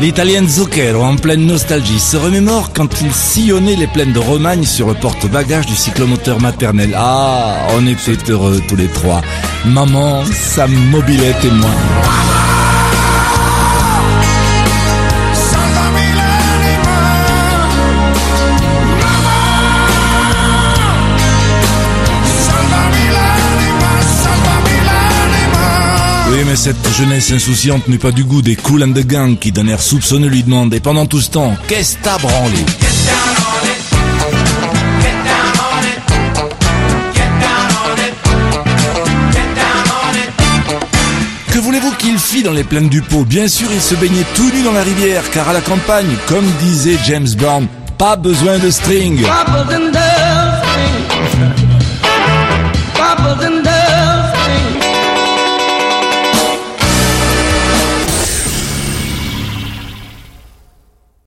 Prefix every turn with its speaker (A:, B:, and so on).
A: L'italien Zucchero, en pleine nostalgie, se remémore quand il sillonnait les plaines de Romagne sur le porte-bagages du cyclomoteur maternel. Ah, on était heureux tous les trois. Maman, sa mobilette et moi. Oui, mais cette jeunesse insouciante n'est pas du goût des cool and the gang qui d'un air soupçonneux lui demande Et pendant tout ce temps, qu'est-ce t'as branlé? Que voulez-vous qu'il fit dans les plaines du Pau Bien sûr, il se baignait tout nu dans la rivière, car à la campagne, comme disait James Brown, pas besoin de string.